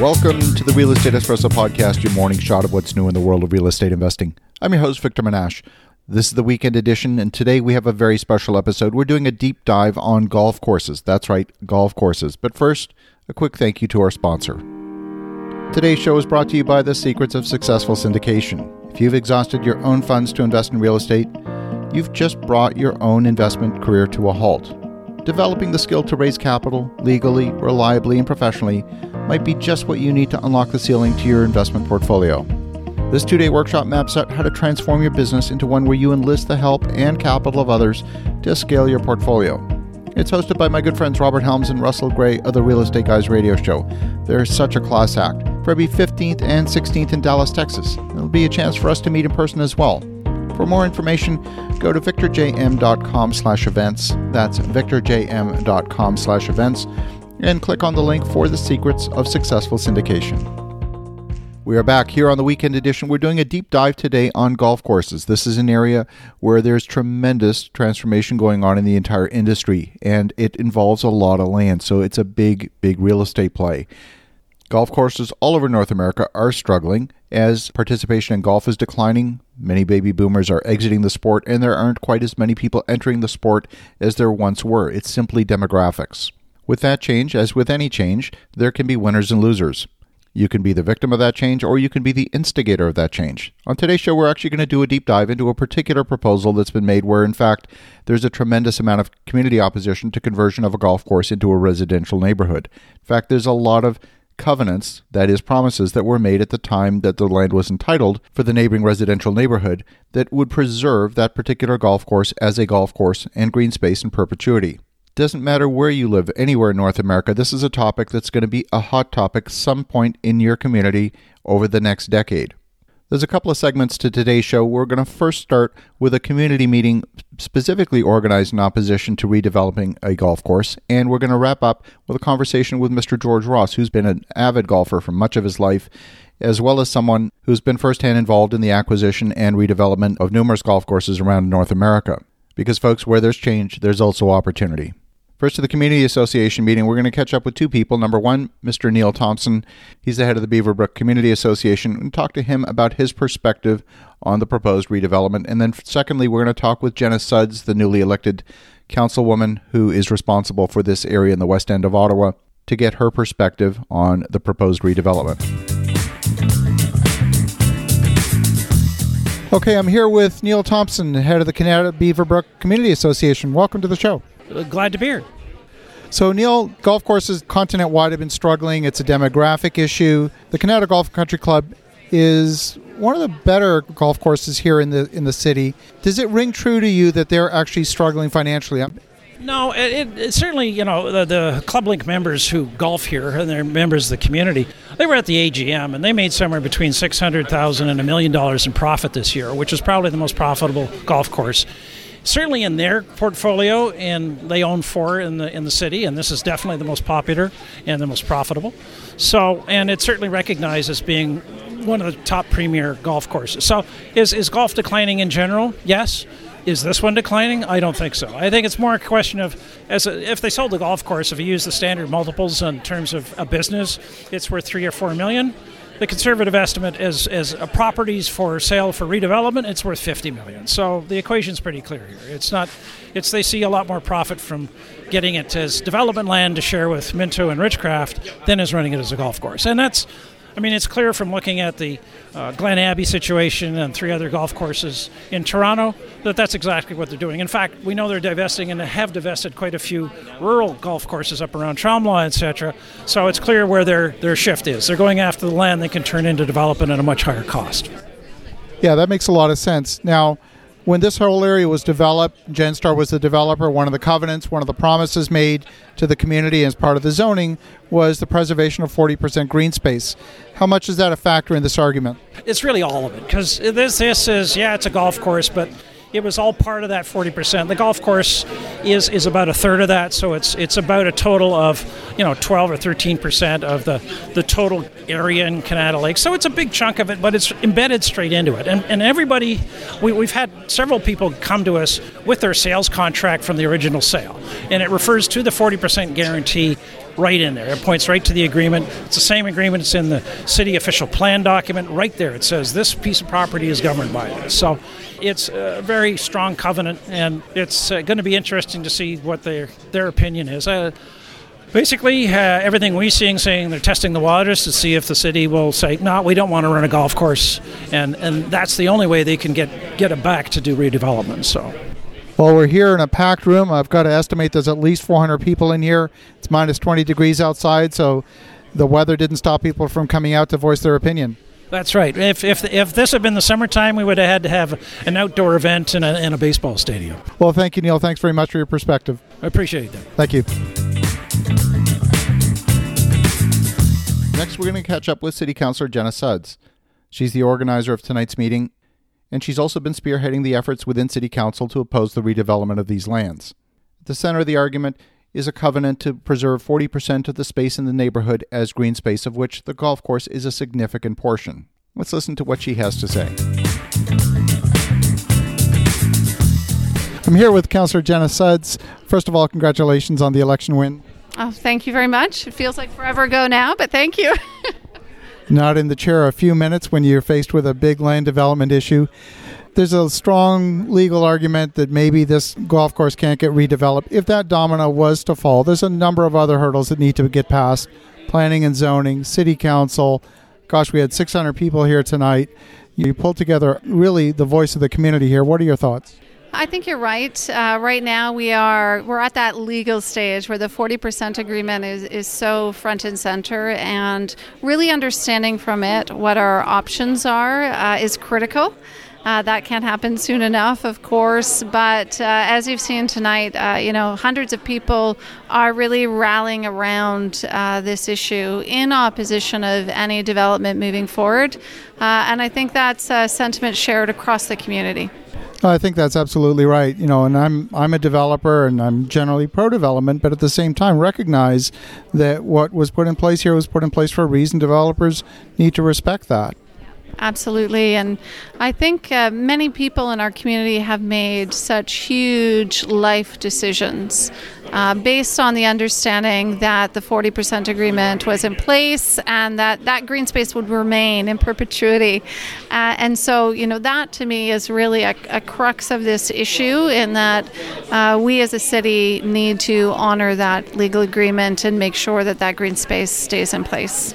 Welcome to the Real Estate Espresso Podcast, your morning shot of what's new in the world of real estate investing. I'm your host, Victor Menasce. This is the weekend edition, and today we have a very special episode. We're doing a deep dive on golf courses. That's right, golf courses. But first, a quick thank you to our sponsor. Today's show is brought to you by the Secrets of Successful Syndication. If you've exhausted your own funds to invest in real estate, you've just brought your own investment career to a halt. Developing the skill to raise capital legally, reliably, and professionally might be just what you need to unlock the ceiling to your investment portfolio. This two day workshop maps out how to transform your business into one where you enlist the help and capital of others to scale your portfolio. It's hosted by my good friends Robert Helms and Russell Gray of the Real Estate Guys radio show. They're such a class act. February 15th and 16th in Dallas, Texas. It'll be a chance for us to meet in person as well. For more information, go to victorjm.com slash events. That's victorjm.com slash events and click on the link for the secrets of successful syndication. We are back here on the weekend edition. We're doing a deep dive today on golf courses. This is an area where there's tremendous transformation going on in the entire industry, and it involves a lot of land. So it's a big, big real estate play. Golf courses all over North America are struggling as participation in golf is declining. Many baby boomers are exiting the sport, and there aren't quite as many people entering the sport as there once were. It's simply demographics. With that change, as with any change, there can be winners and losers. You can be the victim of that change, or you can be the instigator of that change. On today's show, we're actually going to do a deep dive into a particular proposal that's been made where, in fact, there's a tremendous amount of community opposition to conversion of a golf course into a residential neighborhood. In fact, there's a lot of covenants, that is, promises that were made at the time that the land was entitled for the neighboring residential neighborhood that would preserve that particular golf course as a golf course and green space in perpetuity. Doesn't matter where you live, anywhere in North America, this is a topic that's going to be a hot topic some point in your community over the next decade. There's a couple of segments to today's show. We're going to first start with a community meeting specifically organized in opposition to redeveloping a golf course, and we're going to wrap up with a conversation with Mr. George Ross, who's been an avid golfer for much of his life, as well as someone who's been firsthand involved in the acquisition and redevelopment of numerous golf courses around North America. Because, folks, where there's change, there's also opportunity. First to the Community Association meeting, we're going to catch up with two people. Number one, Mr. Neil Thompson. He's the head of the Beaverbrook Community Association and talk to him about his perspective on the proposed redevelopment. And then, secondly, we're going to talk with Jenna Sudds, the newly elected councilwoman who is responsible for this area in the west end of Ottawa, to get her perspective on the proposed redevelopment. Okay, I'm here with Neil Thompson, head of the Kanata Beaverbrook Community Association. Welcome to the show. Uh, glad to be here. So, Neil, golf courses continent wide have been struggling. It's a demographic issue. The Kanata Golf Country Club is one of the better golf courses here in the in the city. Does it ring true to you that they're actually struggling financially? Um, no, it, it, certainly, you know, the, the ClubLink members who golf here and they're members of the community, they were at the AGM and they made somewhere between 600000 and a million dollars in profit this year, which is probably the most profitable golf course certainly in their portfolio, and they own four in the in the city, and this is definitely the most popular and the most profitable. So, and it's certainly recognized as being one of the top premier golf courses. So, is is golf declining in general? Yes. Is this one declining? I don't think so. I think it's more a question of as a, if they sold the golf course, if you use the standard multiples in terms of a business, it's worth three or four million the conservative estimate is is properties for sale for redevelopment. It's worth 50 million. So the equation's pretty clear here. It's not. It's they see a lot more profit from getting it as development land to share with Minto and Richcraft than as running it as a golf course. And that's I mean, it's clear from looking at the uh, Glen Abbey situation and three other golf courses in Toronto that that's exactly what they're doing. In fact, we know they're divesting and have divested quite a few rural golf courses up around Tremblant, etc. So it's clear where their, their shift is. They're going after the land they can turn into development at a much higher cost. Yeah, that makes a lot of sense. Now, when this whole area was developed, Genstar was the developer. One of the covenants, one of the promises made to the community as part of the zoning was the preservation of 40% green space. How much is that a factor in this argument? It's really all of it because this, this is, yeah, it's a golf course, but it was all part of that 40%. The golf course is is about a third of that, so it's it's about a total of you know 12 or 13% of the the total area in Kanata Lake. So it's a big chunk of it, but it's embedded straight into it. And and everybody, we, we've had several people come to us with their sales contract from the original sale, and it refers to the 40% guarantee right in there. It points right to the agreement. It's the same agreement. It's in the city official plan document. Right there, it says this piece of property is governed by this. So it's a very strong covenant, and it's uh, going to be interesting to see what their their opinion is. Uh, basically, uh, everything we're seeing saying they're testing the waters to see if the city will say, "No, we don't want to run a golf course," and and that's the only way they can get get it back to do redevelopment. So. Well, we're here in a packed room. I've got to estimate there's at least 400 people in here. It's minus 20 degrees outside, so the weather didn't stop people from coming out to voice their opinion. That's right. If, if, if this had been the summertime, we would have had to have an outdoor event in a, in a baseball stadium. Well, thank you, Neil. Thanks very much for your perspective. I appreciate that. Thank you. Next, we're going to catch up with City Councilor Jenna Sudds. She's the organizer of tonight's meeting and she's also been spearheading the efforts within City Council to oppose the redevelopment of these lands. At the center of the argument is a covenant to preserve 40% of the space in the neighborhood as green space, of which the golf course is a significant portion. Let's listen to what she has to say. I'm here with Councillor Jenna Sudds. First of all, congratulations on the election win. Oh, thank you very much. It feels like forever ago now, but thank you. not in the chair a few minutes when you're faced with a big land development issue. There's a strong legal argument that maybe this golf course can't get redeveloped. If that domino was to fall, there's a number of other hurdles that need to get past planning and zoning, city council. Gosh, we had 600 people here tonight. You pulled together really the voice of the community here. What are your thoughts? I think you're right. Uh, right now, we are we're at that legal stage where the 40% agreement is, is so front and center, and really understanding from it what our options are uh, is critical. Uh, that can't happen soon enough, of course, but uh, as you've seen tonight, uh, you know, hundreds of people are really rallying around uh, this issue in opposition of any development moving forward, and I think that's a sentiment shared across the community. I think that's absolutely right. You know, and I'm I'm a developer and I'm generally pro development, but at the same time recognize that what was put in place here was put in place for a reason. Developers need to respect that. Absolutely. And I think uh, many people in our community have made such huge life decisions uh, based on the understanding that the 40% agreement was in place and that that green space would remain in perpetuity. Uh, and so, you know, that to me is really a, a crux of this issue in that uh, we as a city need to honor that legal agreement and make sure that that green space stays in place.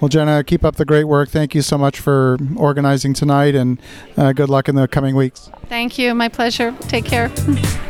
Well, Jenna, keep up the great work. Thank you so much for organizing tonight, and uh, good luck in the coming weeks. Thank you. My pleasure. Take care.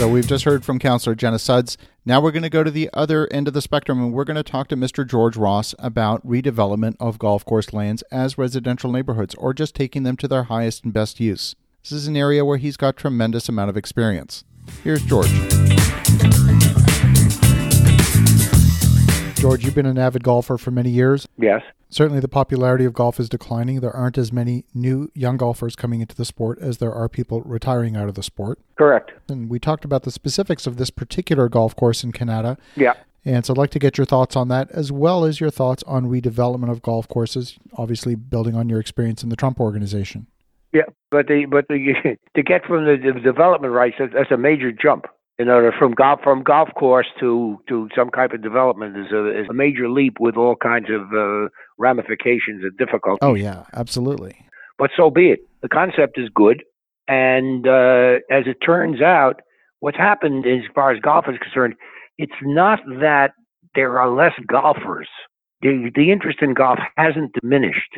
so, we've just heard from Councillor Jenna Sudds. Now, we're going to go to the other end of the spectrum, and we're going to talk to Mr. George Ross about redevelopment of golf course lands as residential neighborhoods or just taking them to their highest and best use. This is an area where he's got tremendous amount of experience. Here's George. George, you've been an avid golfer for many years. Yes. Certainly, the popularity of golf is declining. There aren't as many new young golfers coming into the sport as there are people retiring out of the sport. Correct. And we talked about the specifics of this particular golf course in Canada. Yeah. And so I'd like to get your thoughts on that, as well as your thoughts on redevelopment of golf courses, obviously building on your experience in the Trump organization. Yeah, but the but the to get from the, development rights, that's a major jump you know, from golf from golf course to to some type of development is a, is a major leap with all kinds of uh, ramifications and difficulties. Oh yeah, absolutely. But so be it. The concept is good, and uh, as it turns out, what's happened as far as golf is concerned, it's not that there are less golfers. The the interest in golf hasn't diminished.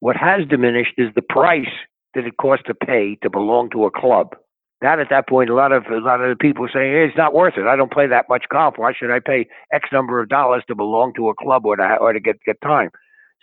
What has diminished is the price that it costs to pay to belong to a club that at that point, a lot of a lot of the people saying hey, it's not worth it. I don't play that much golf. Why should I pay X number of dollars to belong to a club or to or to get get time?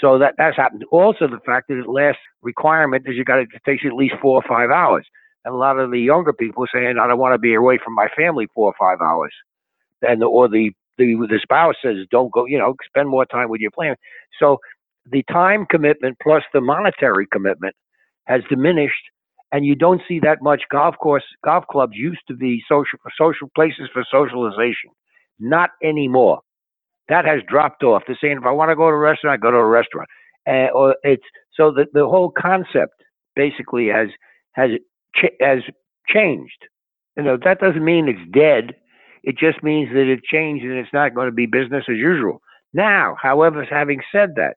So that that's happened. Also, the fact that the last requirement is you got to you at least four or five hours. And a lot of the younger people saying, I don't want to be away from my family four or five hours. And or the the the spouse says, don't go. You know, spend more time with your family. So the time commitment plus the monetary commitment has diminished and you don't see that much golf course golf clubs used to be social social places for socialization. Not anymore. That has dropped off. They're saying if i want to go to a restaurant i go to a restaurant. Uh, or it's so the, the whole concept basically has has has changed. You know that doesn't mean it's dead. It just means that it changed and it's not going to be business as usual. Now, however, having said that,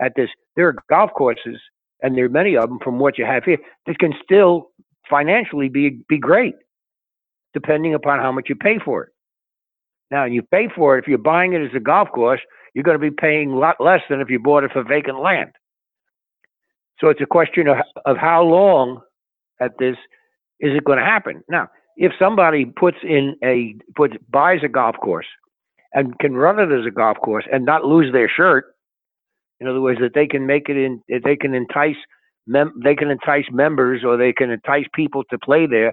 at this, there are golf courses, and there are many of them from what you have here that can still financially be be great, depending upon how much you pay for it. Now, you pay for it if you're buying it as a golf course, you're going to be paying a lot less than if you bought it for vacant land. So it's a question of, of how long at this is it going to happen. Now, if somebody puts in a puts buys a golf course and can run it as a golf course and not lose their shirt, in other words, that they can make it in, they can entice mem- they can entice members or they can entice people to play there.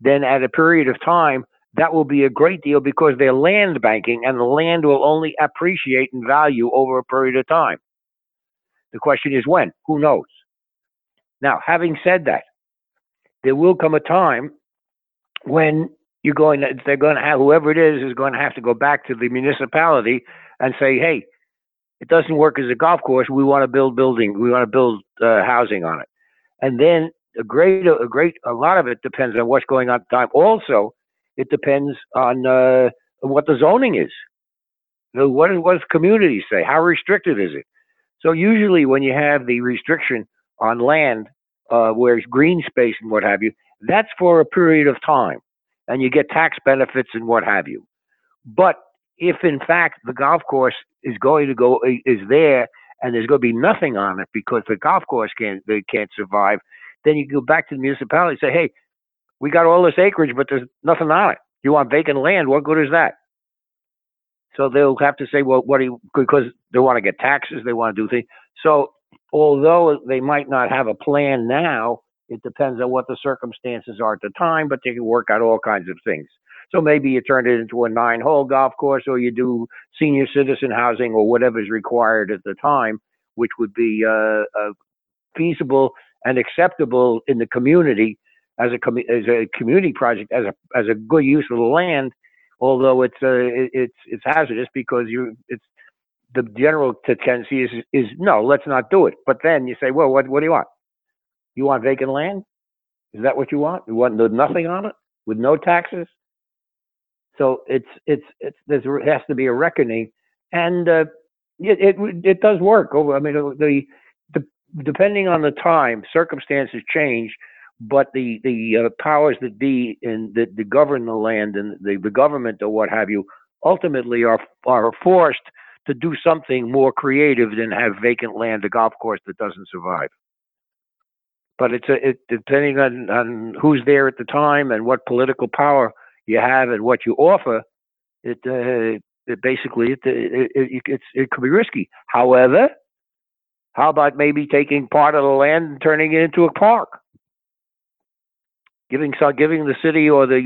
Then at a period of time, that will be a great deal because they're land banking and the land will only appreciate in value over a period of time. The question is when? Who knows? Now, having said that, there will come a time when you're going to, they're going to have, whoever it is, is going to have to go back to the municipality and say, hey, it doesn't work as a golf course. We want to build building. We want to build uh, housing on it. And then a great, a great, a lot of it depends on what's going on at the time. Also, it depends on uh, what the zoning is. You know, what, what does communities say? How restricted is it? So usually when you have the restriction on land uh, where it's green space and what have you, that's for a period of time, and you get tax benefits and what have you. But if in fact the golf course is going to go is there and there's going to be nothing on it because the golf course can't they can't survive, then you go back to the municipality and say, hey, we got all this acreage, but there's nothing on it. You want vacant land? What good is that? So they'll have to say, well, what do you, because they want to get taxes, they want to do things. So although they might not have a plan now, it depends on what the circumstances are at the time, but they can work out all kinds of things. So maybe you turn it into a nine hole golf course or you do senior citizen housing or whatever is required at the time, which would be uh, uh, feasible and acceptable in the community as a, com- as a community project, as a, as a good use of the land, although it's, uh, it's, it's hazardous because you, it's, the general tendency is, is no, let's not do it. But then you say, well, what, what do you want? You want vacant land? Is that what you want? You want nothing on it with no taxes? So it's it's it's there has to be a reckoning, and uh, it, it it does work. I mean the, the depending on the time, circumstances change, but the the uh, powers that be and that, that govern the land and the, the government or what have you ultimately are are forced to do something more creative than have vacant land, a golf course that doesn't survive. But it's a, it, depending on, on who's there at the time and what political power you have and what you offer, it, uh, it basically it, it, it, it's, it could be risky. However, how about maybe taking part of the land and turning it into a park? giving giving the city or the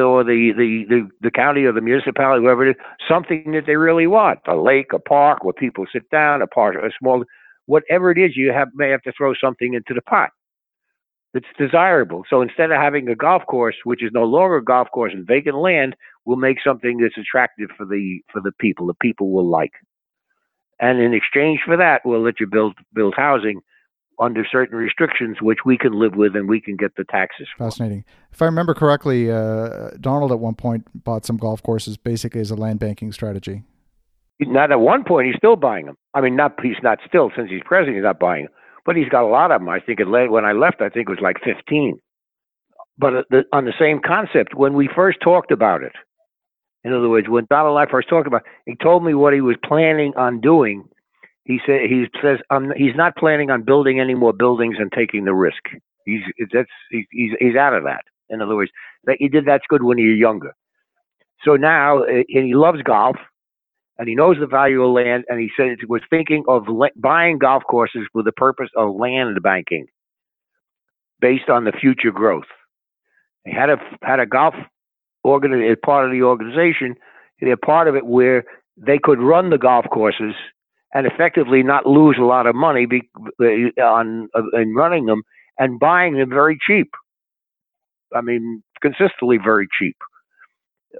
or the, the, the, the county or the municipality, whoever it is, something that they really want a lake, a park where people sit down, a park, a small, whatever it is, you have may have to throw something into the pot that's desirable. So instead of having a golf course, which is no longer a golf course and vacant land, we'll make something that's attractive for the for the people. The people will like, and in exchange for that, we'll let you build build housing under certain restrictions, which we can live with and we can get the taxes. Fascinating. If I remember correctly, uh, Donald at one point bought some golf courses basically as a land banking strategy. Not at one point, he's still buying them. I mean, not he's not still since he's president, he's not buying them, but he's got a lot of them. I think it when I left, I think it was like fifteen. But uh, the, on the same concept, when we first talked about it, in other words, when Donald and I first talked about, it, he told me what he was planning on doing he said he says um, he's not planning on building any more buildings and taking the risk. He's that's he's he's out of that. In other words, that he did that's good when you're younger. So now, and he loves golf, and he knows the value of land, and he said he was thinking of buying golf courses for the purpose of land banking, based on the future growth. He had a had a golf organ part of the organization. They're part of it where they could run the golf courses and effectively not lose a lot of money be, uh, on uh, in running them and buying them very cheap. I mean, consistently very cheap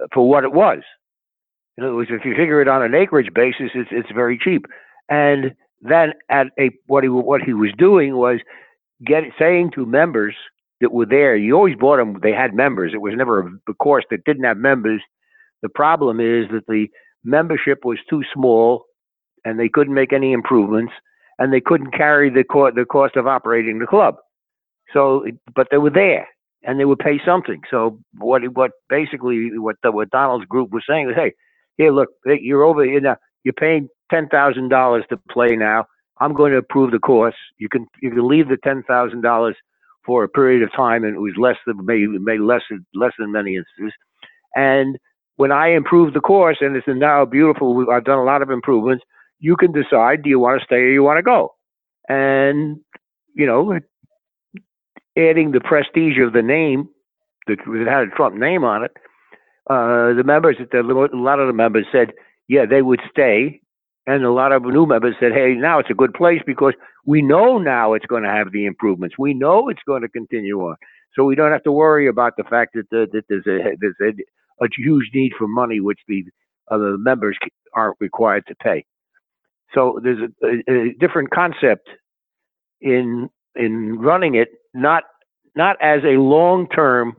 uh, for what it was. In other words, if you figure it on an acreage basis, it's it's very cheap. And then at a what he what he was doing was get saying to members that were there. You always bought them. They had members. It was never a course that didn't have members The problem is that the membership was too small, and they couldn't make any improvements, and they couldn't carry the co- the cost of operating the club. So, but they were there, and they would pay something. So, what what basically what the, what Donald's group was saying was, hey, here, look, you're over here now. You're paying ten thousand dollars to play now. I'm going to approve the course. You can you can leave the ten thousand dollars for a period of time, and it was less than maybe maybe less than less than many instances. And when I improve the course, and it's now beautiful, I've done a lot of improvements. You can decide: do you want to stay or you want to go? And you know, adding the prestige of the name that had a Trump name on it, uh, the members, a lot of the members said, yeah, they would stay and a lot of new members said, hey, now it's a good place because we know now it's going to have the improvements. We know it's going to continue on. So we don't have to worry about the fact that, uh, that there's, a, there's a, a, huge need for money, which the other members aren't required to pay. So there's a, a, a different concept in in running it, not not as a long term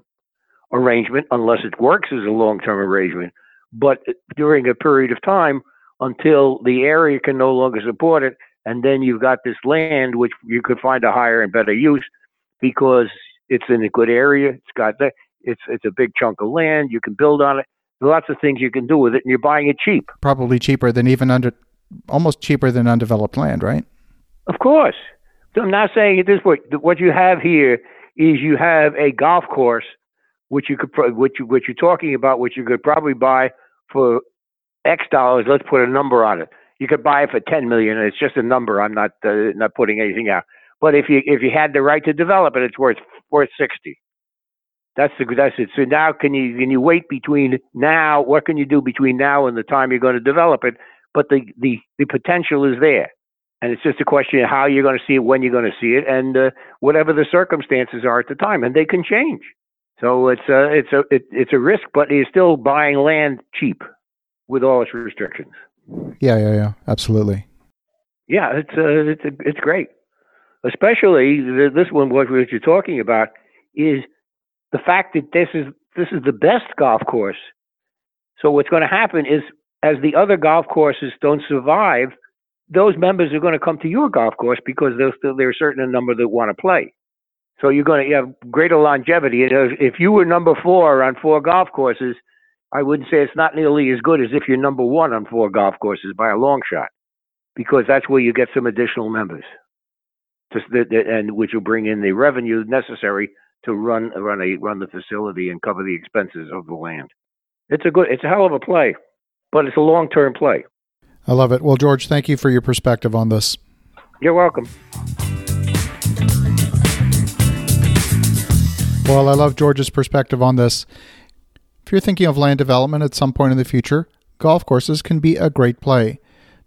arrangement, unless it works as a long term arrangement, but during a period of time until the area can no longer support it. And then you've got this land which you could find a higher and better use because it's in a good area. It's got that. It's it's a big chunk of land. You can build on it. There's lots of things you can do with it, and you're buying it cheap. Probably cheaper than even under, almost cheaper than undeveloped land, right? Of course. So I'm not saying at this point. What you have here is you have a golf course, which you could, which you, which you're talking about, which you could probably buy for X dollars. Let's put a number on it. You could buy it for ten million. It's just a number. I'm not uh, not putting anything out. But if you if you had the right to develop it, it's worth worth sixty. That's the that's it. So now can you can you wait between now? What can you do between now and the time you're going to develop it? But the the the potential is there, and it's just a question of how you're going to see it, when you're going to see it, and uh, whatever the circumstances are at the time, and they can change. So it's a it's a it, it's a risk, but you're still buying land cheap with all its restrictions. Yeah, yeah, yeah, absolutely. Yeah, it's uh, it's it's great, especially this one. What you're talking about is the fact that this is this is the best golf course. So what's going to happen is, as the other golf courses don't survive, those members are going to come to your golf course because there's still there's a certain number that want to play. So you're going to have greater longevity. Uh, if you were number four on four golf courses, I wouldn't say it's not nearly as good as if you're number one on four golf courses by a long shot, because that's where you get some additional members, just the, the, and which will bring in the revenue necessary to run run a run the facility and cover the expenses of the land. It's a good, it's a hell of a play, but it's a long term play. I love it. Well, George, thank you for your perspective on this. You're welcome. Well, I love George's perspective on this. If you're thinking of land development at some point in the future, golf courses can be a great play.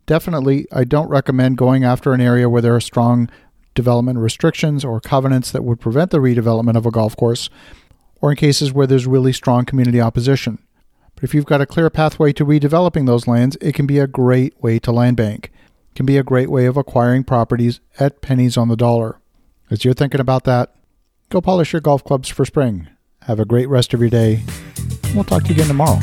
Definitely, I don't recommend going after an area where there are strong development restrictions or covenants that would prevent the redevelopment of a golf course, or in cases where there's really strong community opposition. But if you've got a clear pathway to redeveloping those lands, it can be a great way to land bank. It can be a great way of acquiring properties at pennies on the dollar. As you're thinking about that, go polish your golf clubs for spring. Have a great rest of your day. We'll talk to you again tomorrow.